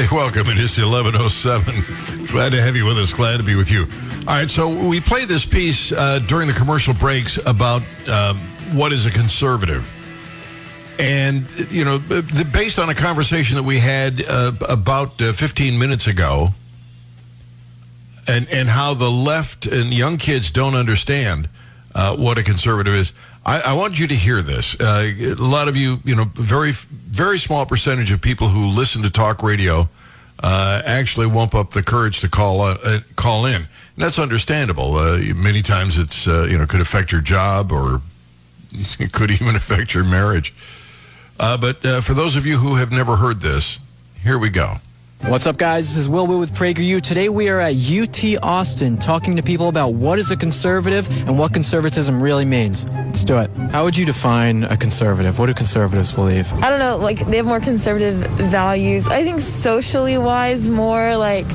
Hey, welcome. It is 1107. Glad to have you with us. Glad to be with you. All right, so we played this piece uh, during the commercial breaks about um, what is a conservative. And, you know, based on a conversation that we had uh, about uh, 15 minutes ago, and, and how the left and young kids don't understand uh, what a conservative is. I, I want you to hear this. Uh, a lot of you, you know, very very small percentage of people who listen to talk radio uh, actually won't up the courage to call uh, uh, call in. And that's understandable. Uh, many times it's uh, you know could affect your job or it could even affect your marriage. But for those of you who have never heard this, here we go. What's up, guys? This is Will Witt with PragerU. Today we are at UT Austin talking to people about what is a conservative and what conservatism really means. Let's do it. How would you define a conservative? What do conservatives believe? I don't know, like they have more conservative values. I think socially wise, more like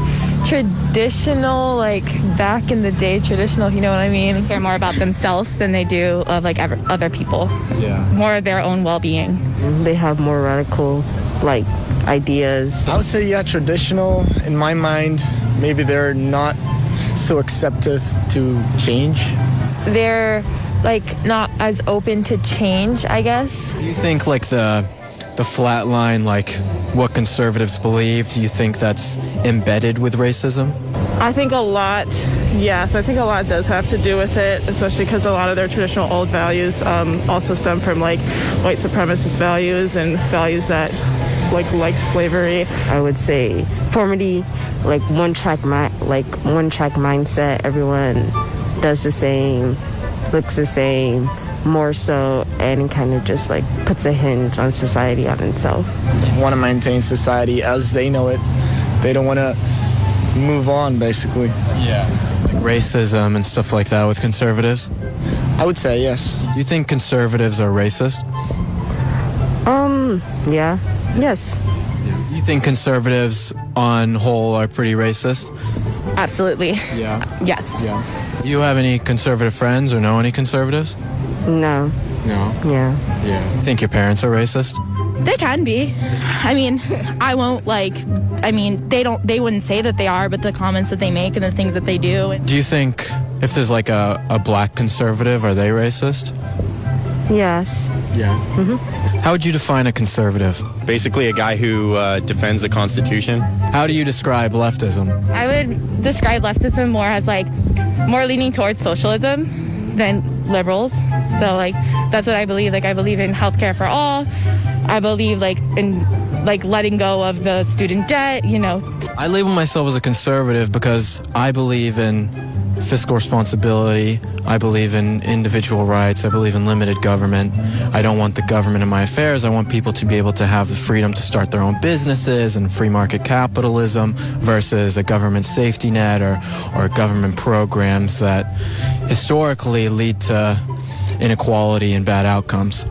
traditional, like back in the day, traditional, if you know what I mean. care more about themselves than they do of like ever, other people. Yeah. More of their own well-being. They have more radical, like, ideas. I would say, yeah, traditional. In my mind, maybe they're not so acceptive to change. They're like not as open to change, I guess. Do you think like the the flat line, like what conservatives believe, do you think that's embedded with racism? I think a lot, yes, I think a lot does have to do with it, especially because a lot of their traditional old values um, also stem from like white supremacist values and values that like like slavery. I would say formerly, like one track, mi- like one track mindset. Everyone does the same, looks the same, more so, and kind of just like puts a hinge on society on itself. Want to maintain society as they know it. They don't want to move on, basically. Yeah. Like racism and stuff like that with conservatives? I would say yes. Do you think conservatives are racist? Um, yeah, yes. You think conservatives on whole are pretty racist? Absolutely. Yeah. Yes. Yeah. Do you have any conservative friends or know any conservatives? No, No. yeah. Yeah. You think your parents are racist? They can be. I mean, I won't like. I mean, they don't. They wouldn't say that they are, but the comments that they make and the things that they do. Do you think if there's like a, a black conservative, are they racist? Yes. Yeah. Mm-hmm. How would you define a conservative? Basically a guy who uh, defends the Constitution. How do you describe leftism? I would describe leftism more as like more leaning towards socialism than liberals. So like that's what I believe. Like I believe in healthcare for all. I believe like in like letting go of the student debt. You know, I label myself as a conservative because I believe in fiscal responsibility. I believe in individual rights. I believe in limited government. I don't want the government in my affairs. I want people to be able to have the freedom to start their own businesses and free market capitalism versus a government safety net or, or government programs that historically lead to inequality and bad outcomes.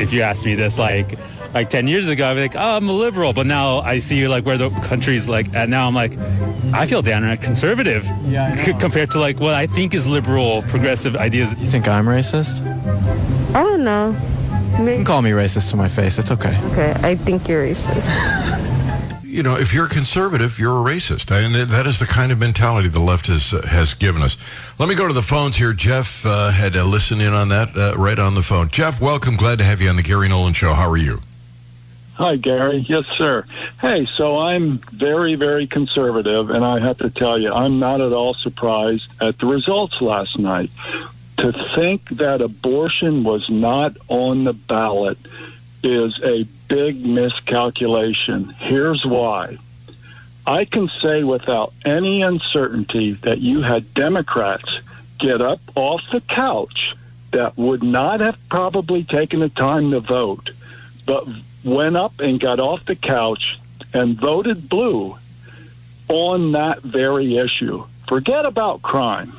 if you asked me this like like 10 years ago i'd be like oh i'm a liberal but now i see like where the country's like at now i'm like i feel downright conservative Yeah, I c- compared to like what i think is liberal progressive ideas You think I'm racist? I don't know. You can call me racist to my face. It's okay. Okay, I think you're racist. you know, if you're a conservative, you're a racist, and that is the kind of mentality the left has uh, has given us. Let me go to the phones here. Jeff uh, had to listen in on that uh, right on the phone. Jeff, welcome. Glad to have you on the Gary Nolan Show. How are you? Hi, Gary. Yes, sir. Hey, so I'm very, very conservative, and I have to tell you, I'm not at all surprised at the results last night. To think that abortion was not on the ballot is a big miscalculation. Here's why. I can say without any uncertainty that you had Democrats get up off the couch that would not have probably taken the time to vote, but went up and got off the couch and voted blue on that very issue. Forget about crime.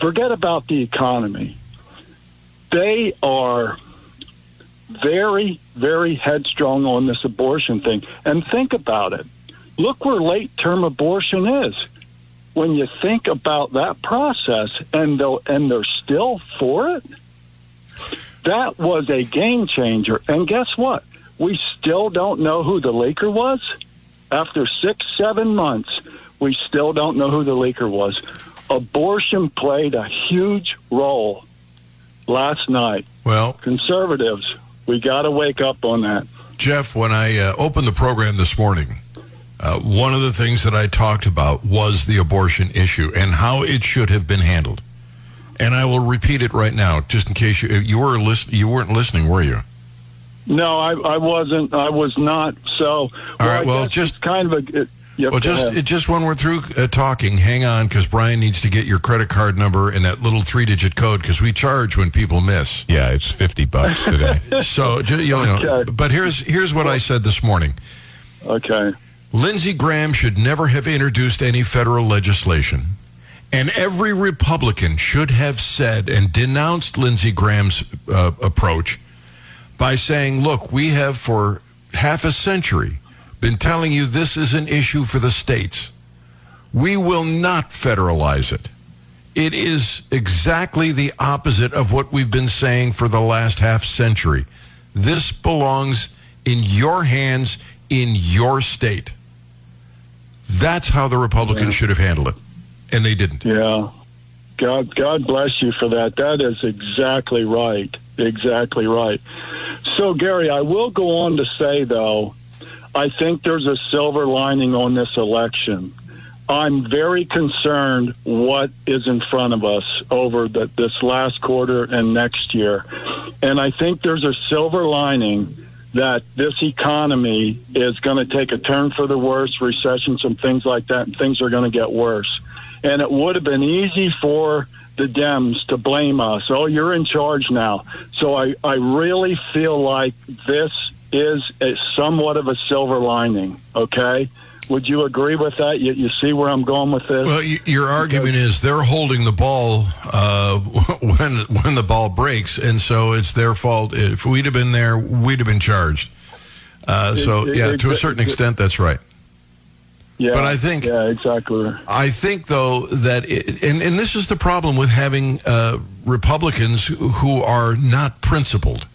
Forget about the economy. They are very, very headstrong on this abortion thing. And think about it. Look where late term abortion is. When you think about that process and they'll, and they're still for it, that was a game changer. And guess what? We still don't know who the leaker was. after six, seven months, we still don't know who the leaker was. Abortion played a huge role last night. Well, conservatives, we got to wake up on that. Jeff, when I uh, opened the program this morning, uh, one of the things that I talked about was the abortion issue and how it should have been handled. And I will repeat it right now, just in case you you were listen, you weren't listening, were you? No, I, I wasn't. I was not. So, All right. I Well, just kind of a. It, yep, well, just it, just when we're through uh, talking, hang on, because Brian needs to get your credit card number and that little three-digit code because we charge when people miss. Yeah, it's fifty bucks today. so, you know, Okay. but here's here's what I said this morning. Okay. Lindsey Graham should never have introduced any federal legislation. And every Republican should have said and denounced Lindsey Graham's uh, approach by saying, look, we have for half a century been telling you this is an issue for the states. We will not federalize it. It is exactly the opposite of what we've been saying for the last half century. This belongs in your hands in your state. That's how the Republicans should have handled it. And they didn't. Yeah. God, God bless you for that. That is exactly right. Exactly right. So, Gary, I will go on to say, though, I think there's a silver lining on this election. I'm very concerned what is in front of us over the, this last quarter and next year. And I think there's a silver lining that this economy is going to take a turn for the worse, recession, some things like that, and things are going to get worse. And it would have been easy for the Dems to blame us. Oh, you're in charge now. So I, I really feel like this is a, somewhat of a silver lining. Okay. Would you agree with that? You, you see where I'm going with this? Well, your argument is they're holding the ball uh, when when the ball breaks, and so it's their fault. If we'd have been there, we'd have been charged. Uh, so, yeah, to a certain extent, that's right. Yeah. but I think- Yeah, exactly. I think, though, that, it, and, and this is the problem with having uh, Republicans who are not principled.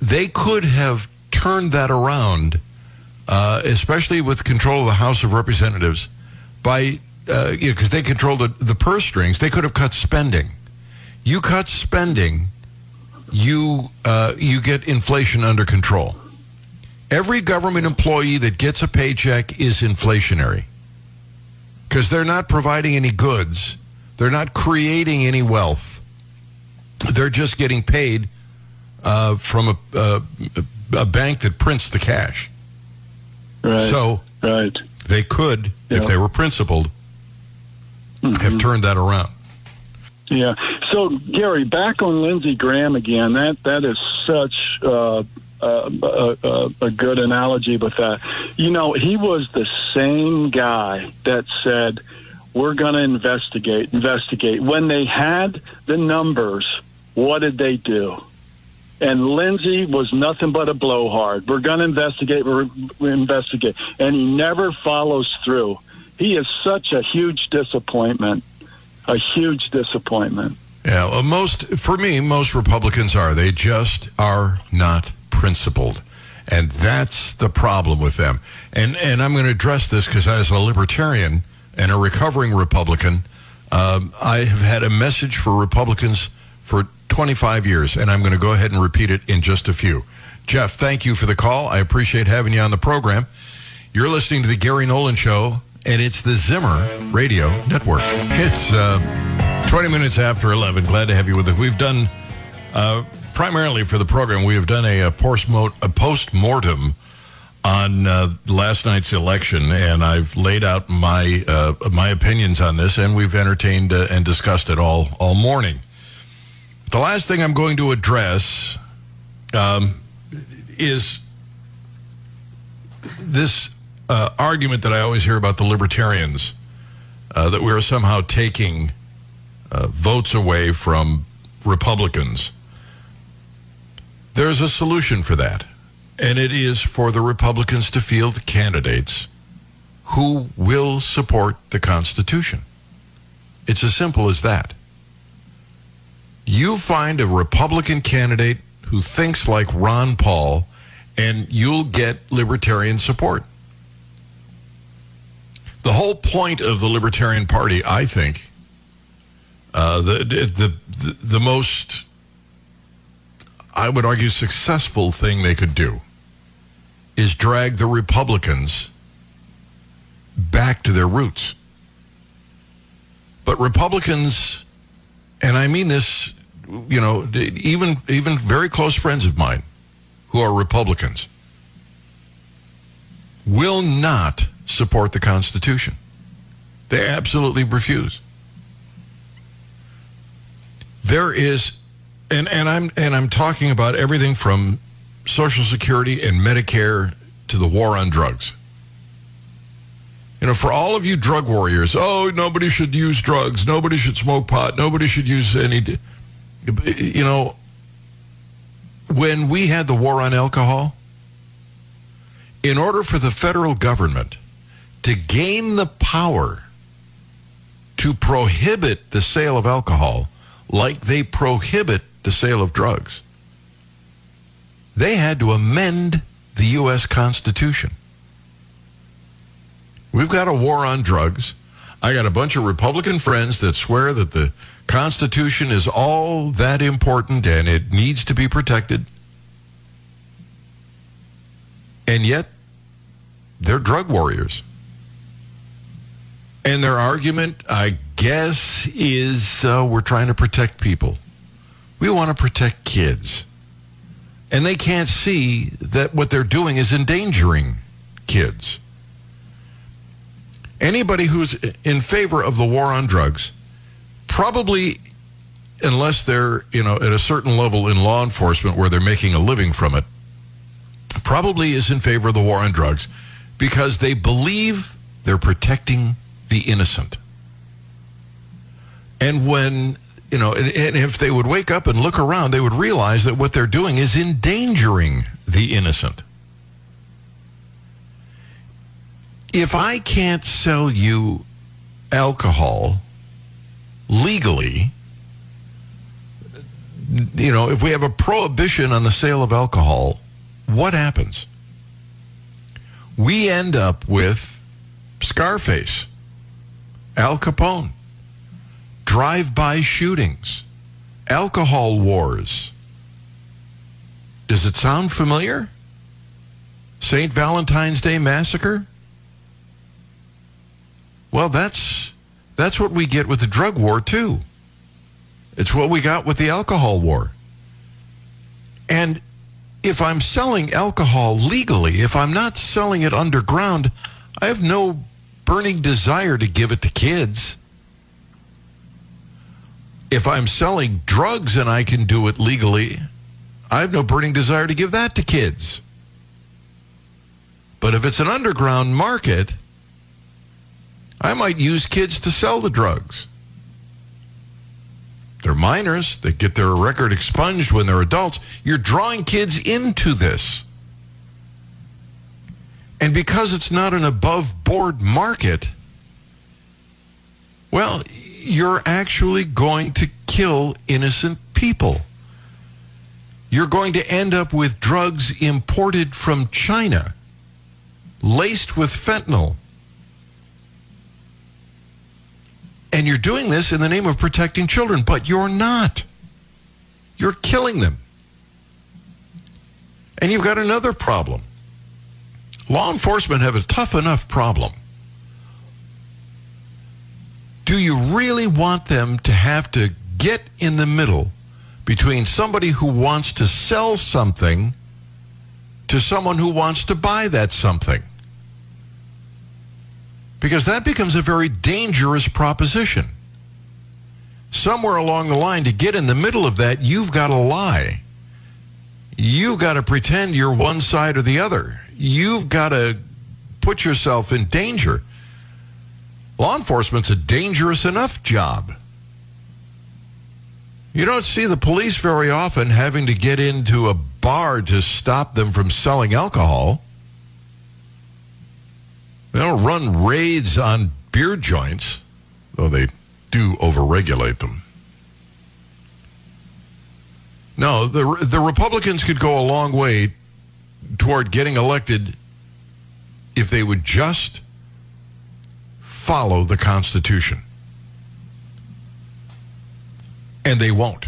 They could have turned that around, uh, especially with control of the House of Representatives, by, because you know, they control the, the purse strings. They could have cut spending. You cut spending, you, uh, you get inflation under control. Every government employee that gets a paycheck is inflationary because they're not providing any goods, they're not creating any wealth. They're just getting paid uh, from a, uh, a bank that prints the cash. Right. So right. they could, if they were principled, Mm-hmm. have turned that around. Yeah. So, Gary, back on Lindsey Graham again. That that is such uh, Uh, a, a, a good analogy with that. You know, he was the same guy that said, "We're going to investigate, investigate." When they had the numbers, what did they do? And Lindsey was nothing but a blowhard. We're going to investigate. We're we investigate, and he never follows through. He is such a huge disappointment. A huge disappointment. Yeah, well, most for me, most Republicans are. They just are not principled, and that's the problem with them. And and I'm going to address this because as a libertarian and a recovering Republican, um, I have had a message for Republicans for 25 years, and I'm going to go ahead and repeat it in just a few. Jeff, thank you for the call. I appreciate having you on the program. You're listening to the Gary Nolan Show, and it's the Zimmer Radio Network. It's uh, 20 minutes after 11. Glad to have you with us. We've done, uh, primarily for the program, we have done a, a, a post-mortem on uh, last night's election, and I've laid out my uh, my opinions on this, and we've entertained uh, and discussed it all all morning. The last thing I'm going to address um, is this uh, argument that I always hear about the libertarians uh, that we're somehow taking uh, votes away from Republicans. There's a solution for that, and it is for the Republicans to field candidates who will support the Constitution. It's as simple as that. You find a Republican candidate who thinks like Ron Paul, and you'll get libertarian support. The whole point of the Libertarian Party, I think, uh, the, the the the most, I would argue, successful thing they could do is drag the Republicans back to their roots. But Republicans, and I mean this, you know, even even very close friends of mine who are Republicans will not support the Constitution. They absolutely refuse. There is and, and I'm and I'm talking about everything from Social Security and Medicare to the war on drugs. You know, for all of you drug warriors, oh, nobody should use drugs, nobody should smoke pot, nobody should use any. You know, when we had the war on alcohol, in order for the federal government to gain the power to prohibit the sale of alcohol like they prohibit the sale of drugs, they had to amend the U.S. Constitution. We've got a war on drugs. I got a bunch of Republican friends that swear that the Constitution is all that important and it needs to be protected. And yet, they're drug warriors. And their argument, I guess, is uh, we're trying to protect people. We want to protect kids. And they can't see that what they're doing is endangering kids. Anybody who's in favor of the war on drugs, probably, unless they're, you know, at a certain level in law enforcement where they're making a living from it, probably is in favor of the war on drugs because they believe they're protecting the innocent. And when, you know, and, and, if they would wake up and look around, they would realize that what they're doing is endangering the innocent. If I can't sell you alcohol legally, you know, if we have a prohibition on the sale of alcohol, what happens? We end up with Scarface, Al Capone, drive by shootings, alcohol wars. Does it sound familiar? St. Valentine's Day Massacre? Well, that's that's what we get with the drug war too. It's what we got with the alcohol war. And if I'm selling alcohol legally, if I'm not selling it underground, I have no burning desire to give it to kids. If I'm selling drugs and I can do it legally, I have no burning desire to give that to kids. But if it's an underground market, I might use kids to sell the drugs. They're minors. They get their record expunged when they're adults. You're drawing kids into this. And because it's not an above board market, well, you're actually going to kill innocent people. You're going to end up with drugs imported from China, laced with fentanyl. And you're doing this in the name of protecting children, but you're not. You're killing them. And you've got another problem. Law enforcement have a tough enough problem. Do you really want them to have to get in the middle between somebody who wants to sell something to someone who wants to buy that something? Because that becomes a very dangerous proposition. Somewhere along the line, to get in the middle of that, you've got to lie. You've got to pretend you're one side or the other. You've got to put yourself in danger. Law enforcement's a dangerous enough job. You don't see the police very often having to get into a bar to stop them from selling alcohol. They don't run raids on beer joints, though they do overregulate them. No, the the Republicans could go a long way toward getting elected if they would just follow the Constitution. And they won't.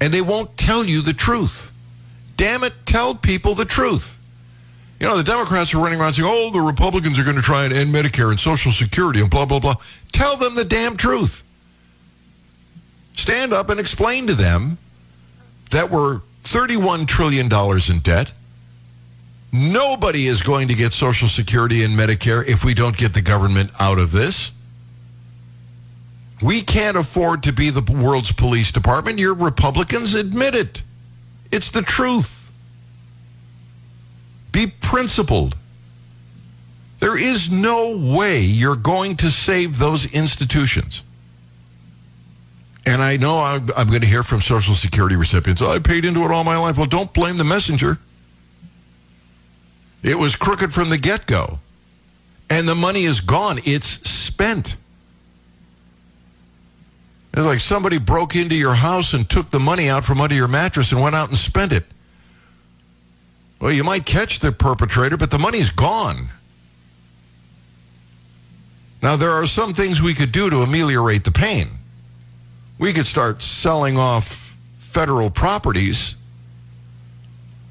And they won't tell you the truth. Damn it, tell people the truth. You know, the Democrats are running around saying, oh, the Republicans are going to try and end Medicare and Social Security and blah, blah, blah. Tell them the damn truth. Stand up and explain to them that we're $31 trillion in debt. Nobody is going to get Social Security and Medicare if we don't get the government out of this. We can't afford to be the world's police department. Your Republicans admit it. It's the truth. Be principled. There is no way you're going to save those institutions. And I know I'm, I'm going to hear from Social Security recipients, oh, I paid into it all my life. Well, don't blame the messenger. It was crooked from the get go. And the money is gone. It's spent. It's like somebody broke into your house and took the money out from under your mattress and went out and spent it. Well, you might catch the perpetrator, but the money's gone. Now, there are some things we could do to ameliorate the pain. We could start selling off federal properties.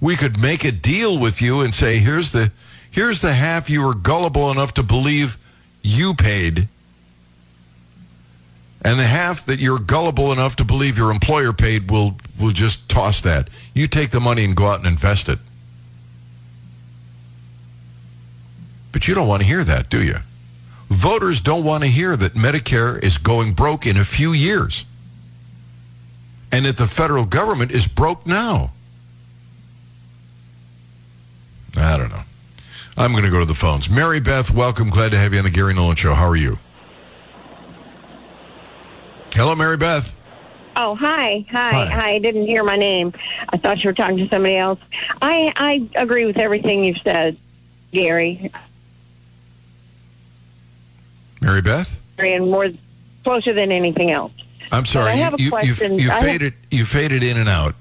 We could make a deal with you and say, here's the, here's the half you were gullible enough to believe you paid and the half that you're gullible enough to believe your employer paid will will just toss that. You take the money and go out and invest it. But you don't want to hear that, do you? Voters don't want to hear that Medicare is going broke in a few years. And that the federal government is broke now. I don't know. I'm going to go to the phones. Mary Beth, welcome. Glad to have you on the Gary Nolan Show. How are you? Hello, Mary Beth. Oh, hi. hi. Hi. Hi. I didn't hear my name. I thought you were talking to somebody else. I I agree with everything you've said, Gary. Mary Beth? And more closer than anything else. I'm sorry. I have a you, question. You, you I have- faded. You faded in and out.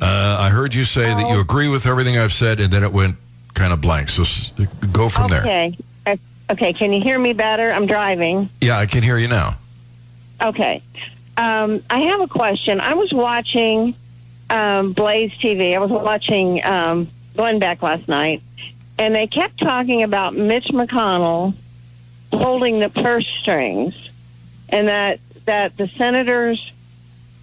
Uh, I heard you say that you Oh. agree with everything I've said, and then it went kind of blank. So go from there. Okay. Uh, Okay. Can you hear me better? I'm driving. Yeah, I can hear you now. Okay. Um, I have a question. I was watching um, Blaze TV. I was watching um, Glenn Beck last night, and they kept talking about Mitch McConnell holding the purse strings, and that that the senators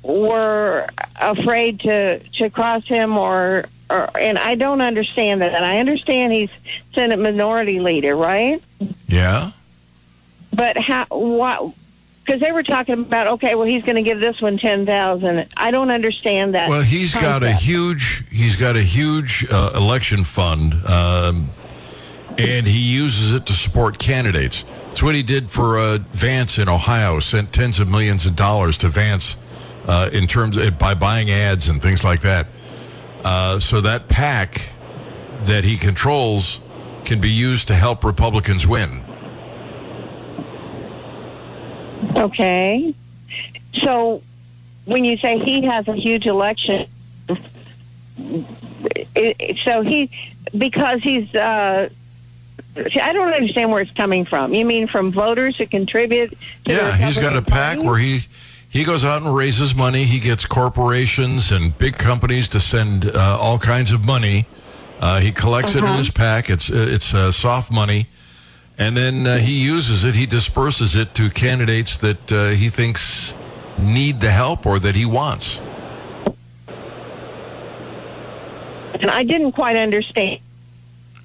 were afraid to to cross him or. Or, and I don't understand that. And I understand he's Senate Minority Leader, right? Yeah. But how? What? Because they were talking about okay, well, he's going to give this one ten thousand. I don't understand that. Well, he's got a huge. He's got a huge uh, election fund, um, and he uses it to support candidates. It's what he did for uh, Vance in Ohio. Sent tens of millions of dollars to Vance uh, in terms of, by buying ads and things like that. Uh, so that PAC that he controls can be used to help Republicans win. Okay. So when you say he has a huge election, so he because he's. Uh, see, I don't understand where it's coming from. You mean from voters who contribute? To the Yeah, he's got a PAC Party? where he he goes out and raises money. He gets corporations and big companies to send uh, all kinds of money. Uh, he collects it in Uh-huh. his PAC. It's uh, it's uh, soft money, and then uh, he uses it. He disperses it to candidates that uh, he thinks need the help or that he wants. and I didn't quite understand.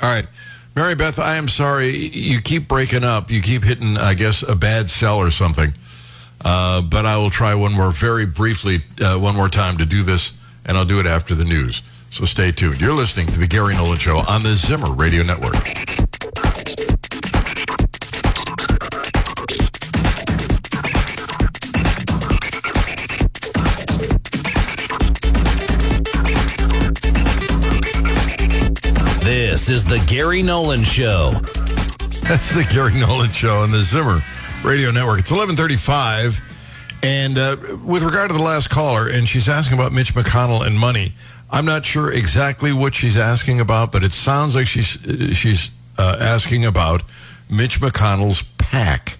All right. Mary Beth, I am sorry. You keep breaking up. You keep hitting, I guess, a bad cell or something. Uh, but I will try one more, very briefly, uh, one more time to do this, and I'll do it after the news. So stay tuned. You're listening to The Gary Nolan Show on the Zimmer Radio Network. This is the Gary Nolan Show. That's the Gary Nolan Show on the Zimmer Radio Network. It's 1135. And uh, with regard to the last caller, and she's asking about Mitch McConnell and money. I'm not sure exactly what she's asking about, but it sounds like she's she's uh, asking about Mitch McConnell's PAC.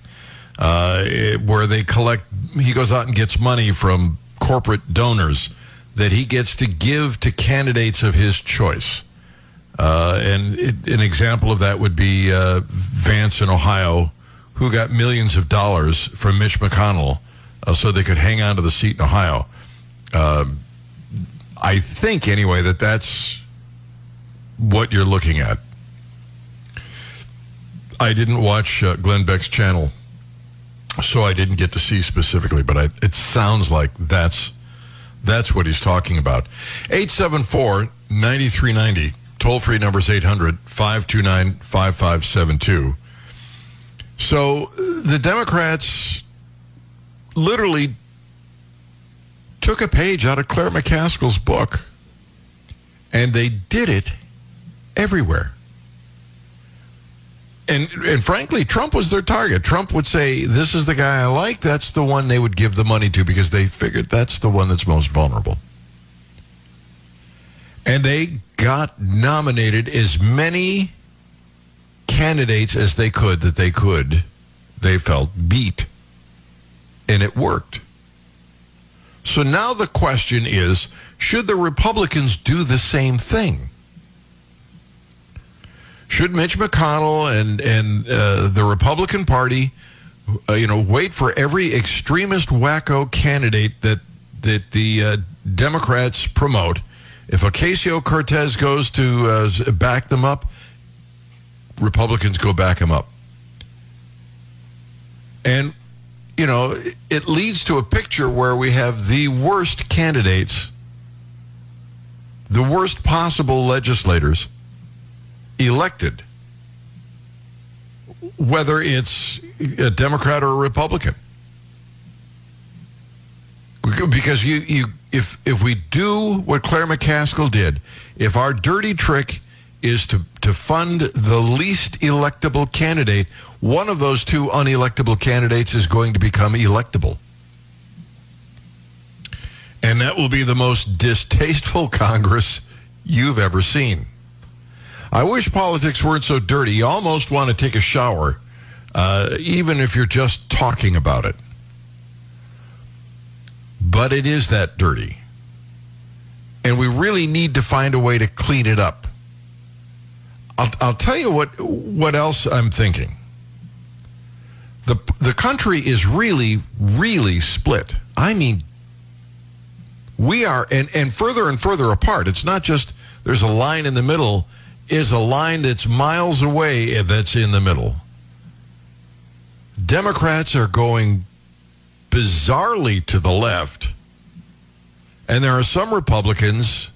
uh, it- where they collect. He goes out and gets money from corporate donors that he gets to give to candidates of his choice. Uh, and it, an example of that would be uh, Vance in Ohio, who got millions of dollars from Mitch McConnell uh, so they could hang on to the seat in Ohio. Um, I think, anyway, that that's what you're looking at. I didn't watch uh, Glenn Beck's channel, so I didn't get to see specifically, but I, it sounds like that's that's what he's talking about. 874 9390. Toll free numbers 800 529 5572. So the Democrats literally took a page out of Claire McCaskill's book and they did it everywhere. And and frankly, Trump was their target. Trump would say, "This is the guy I like. That's the one they would give the money to because they figured that's the one that's most vulnerable." And they got nominated as many candidates as they could that they could, they felt beat. And it worked. So now the question is, should the Republicans do the same thing? Should Mitch McConnell and and uh, the Republican Party, uh, you know, wait for every extremist wacko candidate that that the uh, Democrats promote? If Ocasio Cortez goes to uh, back them up, Republicans go back him up, and you know it leads to a picture where we have the worst candidates, the worst possible legislators elected, whether it's a Democrat or a Republican. Because you, you if if we do what Claire McCaskill did, if our dirty trick is to, to fund the least electable candidate, one of those two unelectable candidates is going to become electable. And that will be the most distasteful Congress you've ever seen. I wish politics weren't so dirty. You almost want to take a shower, uh, even if you're just talking about it. But it is that dirty. And we really need to find a way to clean it up. I'll, I'll tell you what, what else I'm thinking. The, the country is really, really split. I mean, we are, and, and further and further apart. It's not just there's a line in the middle is a line that's miles away that's in the middle. Democrats are going bizarrely to the left, and there are some Republicans.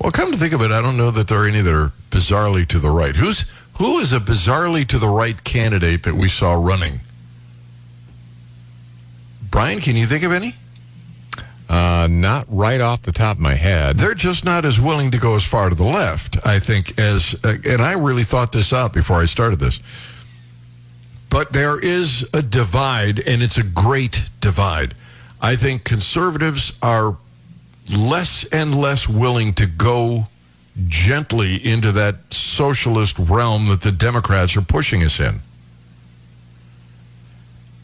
Well, come to think of it, I don't know that there are any that are bizarrely to the right. Who's who is a bizarrely to the right candidate that we saw running? Brian, can you think of any? Uh, not right off the top of my head. They're just not as willing to go as far to the left, I think, as, uh, and I really thought this out before I started this. But there is a divide, and it's a great divide. I think conservatives are less and less willing to go gently into that socialist realm that the Democrats are pushing us in.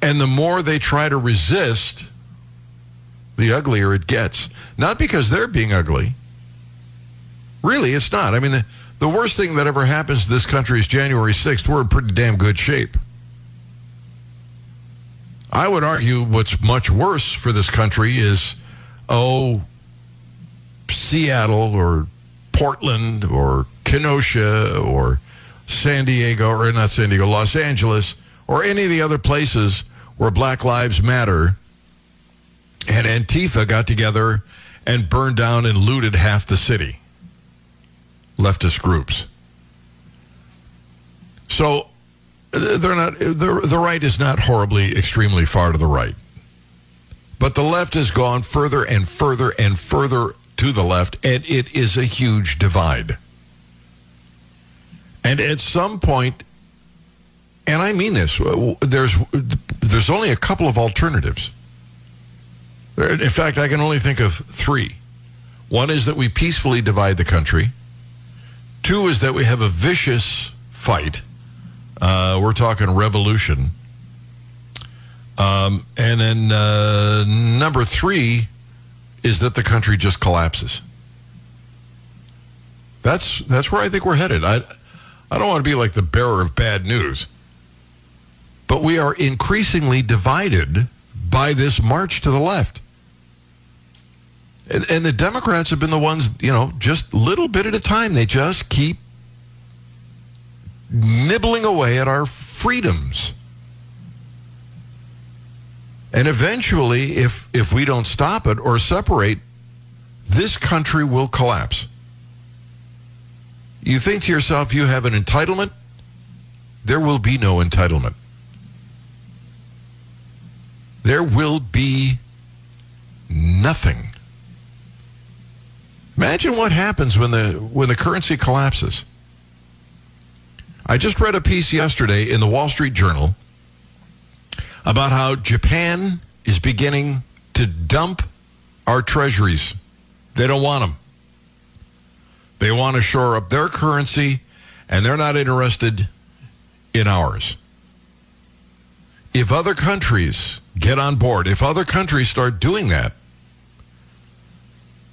And the more they try to resist, the uglier it gets. Not because they're being ugly. Really, it's not. I mean, the, the worst thing that ever happens to this country is January 6th. We're in pretty damn good shape. I would argue what's much worse for this country is, oh, Seattle or Portland or Kenosha or San Diego, or not San Diego, Los Angeles, or any of the other places where Black Lives Matter and Antifa got together and burned down and looted half the city. Leftist groups. So they're not the the right is not horribly extremely far to the right. But the left has gone further and further and further to the left and it is a huge divide. And at some point and I mean this, there's there's only a couple of alternatives. In fact, I can only think of three. One is that we peacefully divide the country. Two is that we have a vicious fight Uh, we're talking revolution. Um, and then uh, number three is that the country just collapses. That's that's where I think we're headed. I I don't want to be like the bearer of bad news, but we are increasingly divided by this march to the left. And, and the Democrats have been the ones, you know, just little bit at a time. They just keep nibbling away at our freedoms. And eventually, if if we don't stop it or separate, this country will collapse. You think to yourself, you have an entitlement? There will be no entitlement. There will be nothing. Imagine what happens when the when the currency collapses. I just read a piece yesterday in the Wall Street Journal about how Japan is beginning to dump our treasuries. They don't want them. They want to shore up their currency, and they're not interested in ours. If other countries get on board, if other countries start doing that,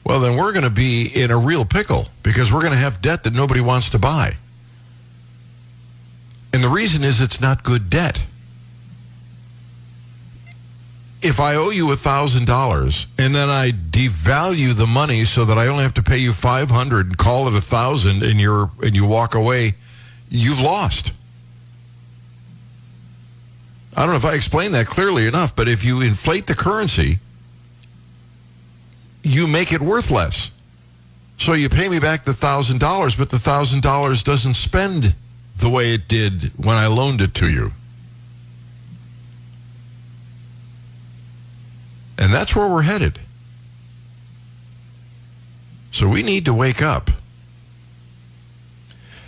well, then we're going to be in a real pickle because we're going to have debt that nobody wants to buy. And the reason is it's not good debt. If I owe you $1,000 and then I devalue the money so that I only have to pay you 500 and call it 1000 and you're and you walk away, you've lost. I don't know if I explained that clearly enough, but if you inflate the currency, you make it worth less. So you pay me back the $1,000, but the $1,000 doesn't spend the way it did when I loaned it to you. And that's where we're headed. So we need to wake up.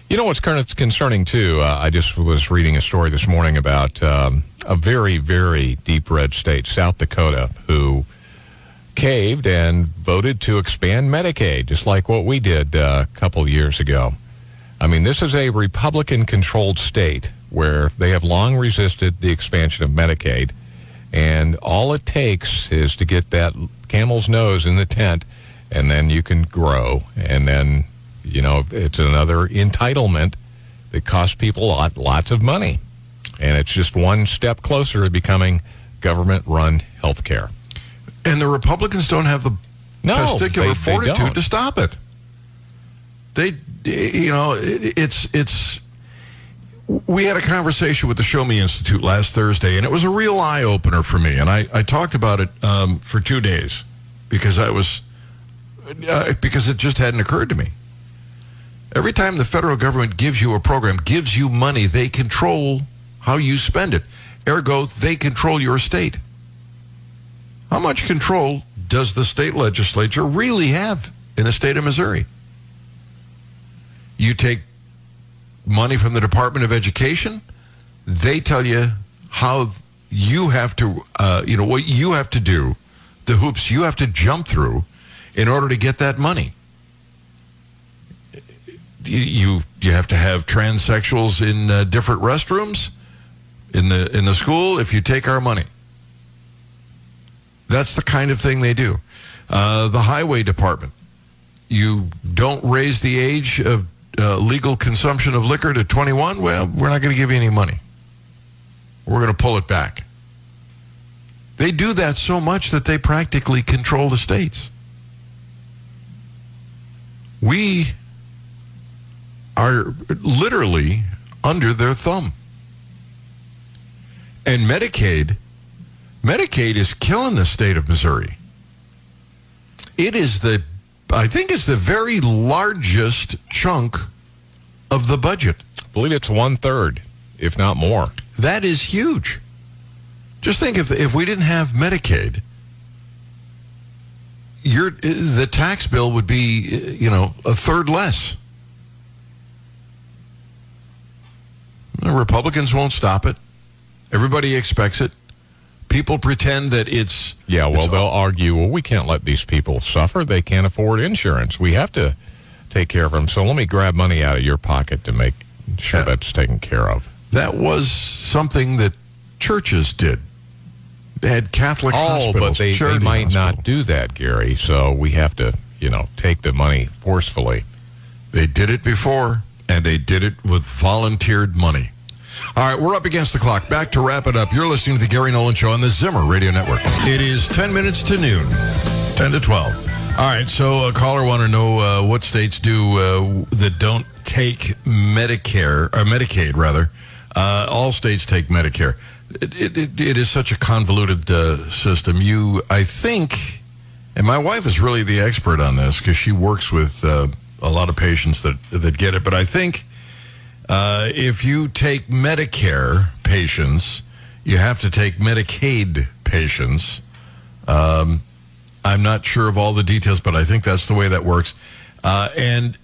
You know what's concerning too? Uh, I just was reading a story this morning about um, a very, very deep red state, South Dakota, who caved and voted to expand Medicaid, just like what we did uh, a couple years ago. I mean, this is a Republican controlled state where they have long resisted the expansion of Medicaid. And all it takes is to get that camel's nose in the tent, and then you can grow. And then, you know, it's another entitlement that costs people lot, lots of money. And it's just one step closer to becoming government run health care. And the Republicans don't have the No, testicular they- they fortitude don't. to stop it. They, you know, it- it's it's. We had a conversation with the Show Me Institute last Thursday, and it was a real eye opener for me. And I, I talked about it um, for two days because I was uh, because it just hadn't occurred to me. Every time the federal government gives you a program, gives you money, they control how you spend it. Ergo, they control your state. How much control does the state legislature really have in the state of Missouri? You take money from the Department of Education, they tell you how you have to, uh, you know, what you have to do, the hoops you have to jump through in order to get that money. You you, have to have transsexuals in uh, different restrooms in the in the school if you take our money. That's the kind of thing they do. Uh, the highway department. You don't raise the age of uh, legal consumption of liquor to 21. Well, we're not going to give you any money. We're going to pull it back. They do that so much that they practically control the states. We are literally under their thumb. And Medicaid, Medicaid is killing the state of Missouri. It is the, I think it's the very largest chunk of the budget. I believe it's one third, if not more. That is huge. Just think if if we didn't have Medicaid, your the tax bill would be you know a third less. The Republicans won't stop it. Everybody expects it. People pretend that it's Yeah, well, they'll argue, well, we can't let these people suffer. They can't afford insurance. We have to take care of them. So let me grab money out of your pocket to make sure that's taken care of. That was something that churches did. They had Catholic Oh, hospitals. but they, they might hospitals. not do that, Gary. So we have to, you know, take the money forcefully. They did it before, and they did it with volunteered money. All right, we're up against the clock. Back to wrap it up. You're listening to the Gary Nolan Show on the Zimmer Radio Network. It is 10 minutes to noon, 10 to 12. All right, so a caller want to know uh, what states do uh, that don't take Medicare, or Medicaid, rather. Uh, all states take Medicare. It, it, it, it is such a convoluted uh, system. You, I think, and my wife is really the expert on this because she works with uh, a lot of patients that that get it. But I think uh, if you take Medicare patients, you have to take Medicaid patients. Um, I'm not sure of all the details, but I think that's the way that works. Uh, and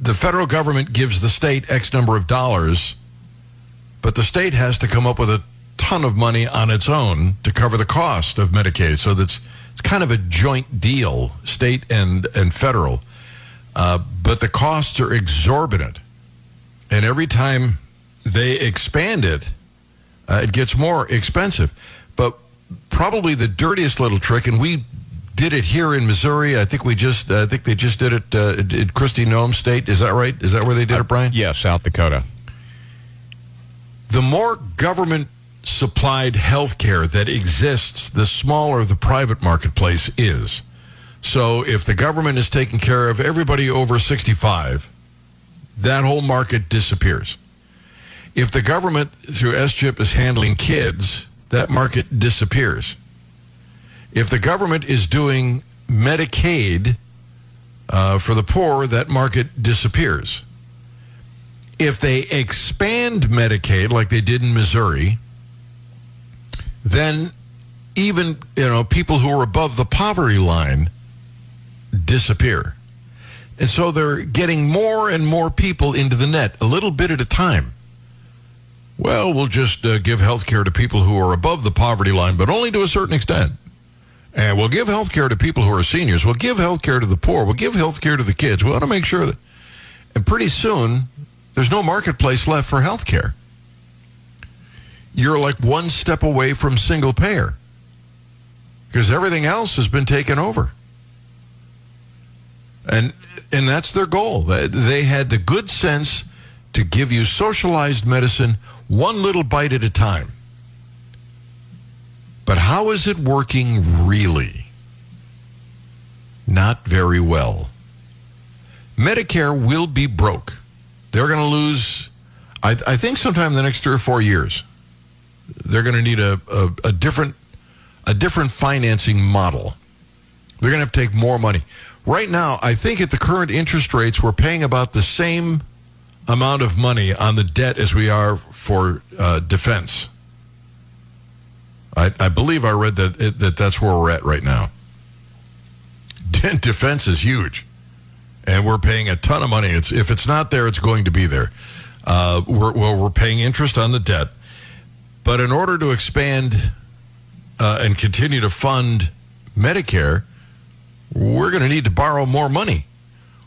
the federal government gives the state X number of dollars, but the state has to come up with a ton of money on its own to cover the cost of Medicaid. So that's it's kind of a joint deal, state and and federal. Uh, but the costs are exorbitant, and every time they expand it, uh, it gets more expensive. But probably the dirtiest little trick, and we did it here in Missouri. I think we just, I think they just did it uh, in Kristi Noem State. Is that right? Is that where they did it, Brian? Yeah, South Dakota. The more government supplied health care that exists, the smaller the private marketplace is. So if the government is taking care of everybody over 65, that whole market disappears. If the government through SCHIP is handling kids, that market disappears. If the government is doing Medicaid uh, for the poor, that market disappears. If they expand Medicaid like they did in Missouri, then even you know people who are above the poverty line disappear. And so they're getting more and more people into the net, a little bit at a time. Well, we'll just uh, give health care to people who are above the poverty line, but only to a certain extent. And we'll give health care to people who are seniors. We'll give health care to the poor. We'll give health care to the kids. We want to make sure that. And pretty soon, there's no marketplace left for health care. You're like one step away from single payer because everything else has been taken over. And and that's their goal. They- had the good sense to give you socialized medicine one little bite at a time. But how is it working really? Not very well. Medicare will be broke. They're going to lose, I, I think, sometime in the next three or four years. They're going to need a, a, a different a different financing model. They're going to have to take more money. Right now, I think at the current interest rates, we're paying about the same amount of money on the debt as we are for uh, defense. I, I believe I read that it, that that's where we're at right now. Defense is huge, and we're paying a ton of money. It's if it's not there, it's going to be there. Uh, we're well, we're paying interest on the debt, but in order to expand uh, and continue to fund Medicare, we're going to need to borrow more money.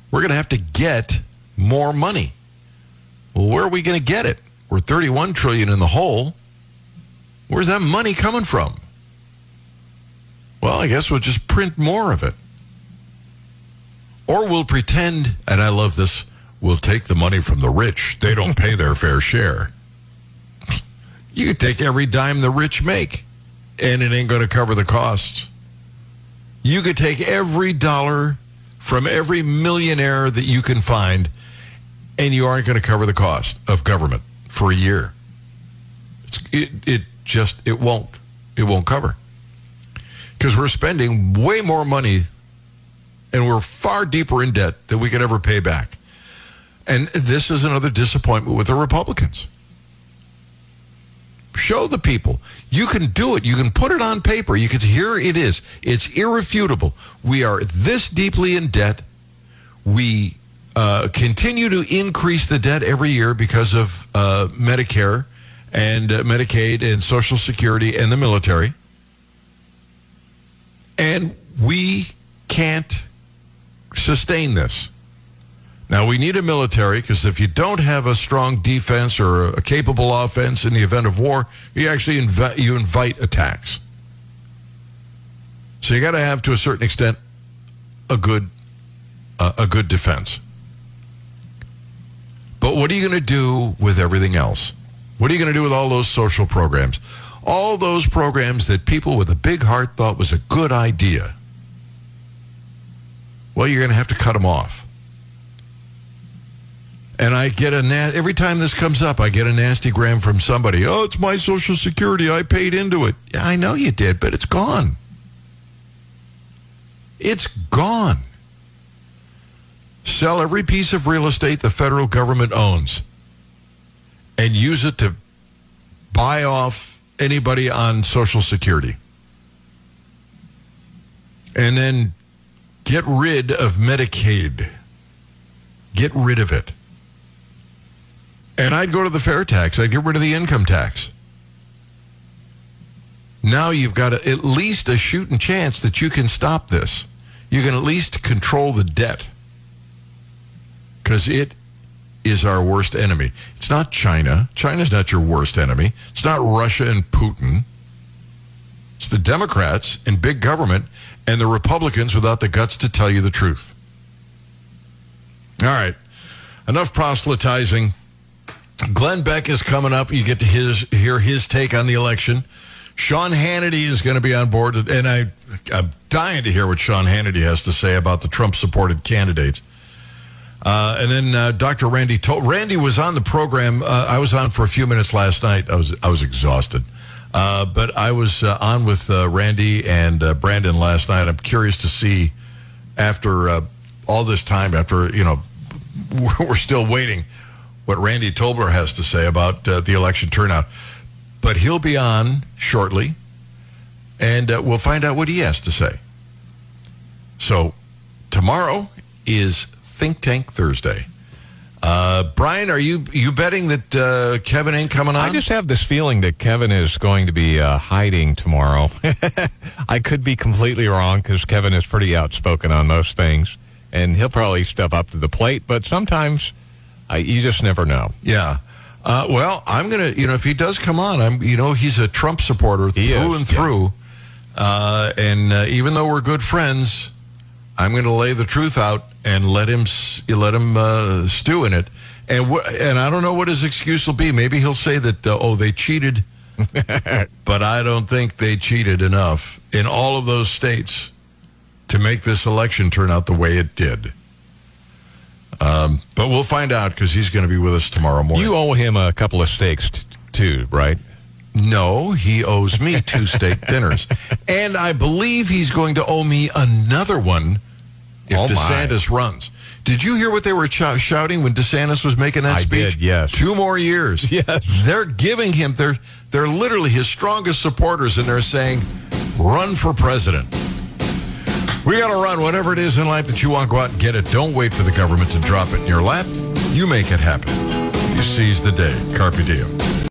We're going to have to get more money. Well, where are we going to get it? We're 31 trillion in the hole. Where's that money coming from? Well, I guess we'll just print more of it. Or we'll pretend, and I love this, we'll take the money from the rich. They don't pay their fair share. You could take every dime the rich make, and it ain't going to cover the costs. You could take every dollar from every millionaire that you can find, and you aren't going to cover the cost of government for a year. It, it just, it won't. It won't cover. Because we're spending way more money and we're far deeper in debt than we could ever pay back. And this is another disappointment with the Republicans. Show the people. You can do it. You can put it on paper. You can here it is. It's irrefutable. We are this deeply in debt. We uh, continue to increase the debt every year because of uh, Medicare and uh, Medicaid and Social Security and the military. And we can't sustain this. Now, we need a military because if you don't have a strong defense or a capable offense in the event of war, you actually invi- you invite attacks. So you got to have, to a certain extent, a good uh, a good defense. But what are you going to do with everything else? What are you going to do with all those social programs? All those programs that people with a big heart thought was a good idea. Well, you're going to have to cut them off. And I get a na- every time this comes up, I get a nasty gram from somebody. Oh, it's my Social Security. I paid into it. Yeah, I know you did, but it's gone. It's gone. Sell every piece of real estate the federal government owns and use it to buy off anybody on Social Security. And then get rid of Medicaid. Get rid of it. And I'd go to the fair tax. I'd get rid of the income tax. Now you've got a, at least a shooting chance that you can stop this. You can at least control the debt. Because it is our worst enemy. It's not China. China's not your worst enemy. It's not Russia and Putin. It's the Democrats and big government and the Republicans without the guts to tell you the truth. All right. Enough proselytizing. Glenn Beck is coming up. You get to his, hear his take on the election. Sean Hannity is going to be on board, and I, I'm dying to hear what Sean Hannity has to say about the Trump supported candidates. Uh, and then uh, Dr. Randy told Randy was on the program. Uh, I was on for a few minutes last night. I was I was exhausted, uh, but I was uh, on with uh, Randy and Brandon last night. I'm curious to see after all this time, after you know, we're still waiting, what Randy Tobler has to say about uh, the election turnout. But he'll be on shortly, and uh, we'll find out what he has to say. So tomorrow is Think Tank Thursday. Uh, Brian, are you you betting that uh, Kevin ain't coming on? I just have this feeling that Kevin is going to be uh, hiding tomorrow. I could be completely wrong because Kevin is pretty outspoken on most things, and he'll probably step up to the plate. But sometimes uh, you just never know. Yeah. Uh, well, I'm gonna, you know, if he does come on, I'm, you know, he's a Trump supporter He through is, and yeah. through. Uh, and uh, even though we're good friends, I'm going to lay the truth out and let him let him uh, stew in it. And wh- and I don't know what his excuse will be. Maybe he'll say that uh, oh they cheated, but I don't think they cheated enough in all of those states to make this election turn out the way it did. Um, but we'll find out because he's going to be with us tomorrow morning. You owe him a couple of steaks t- too, right? No, he owes me two steak dinners. And I believe he's going to owe me another one if Oh. DeSantis runs. Did you hear what they were ch- shouting when DeSantis was making that I speech? did, yes. Two more years. Yes. They're giving him, they're, they're literally his strongest supporters, and they're saying, run for president. We got to run whatever it is in life that you want. Go out and get it. Don't wait for the government to drop it in your lap. You make it happen. You seize the day. Carpe diem.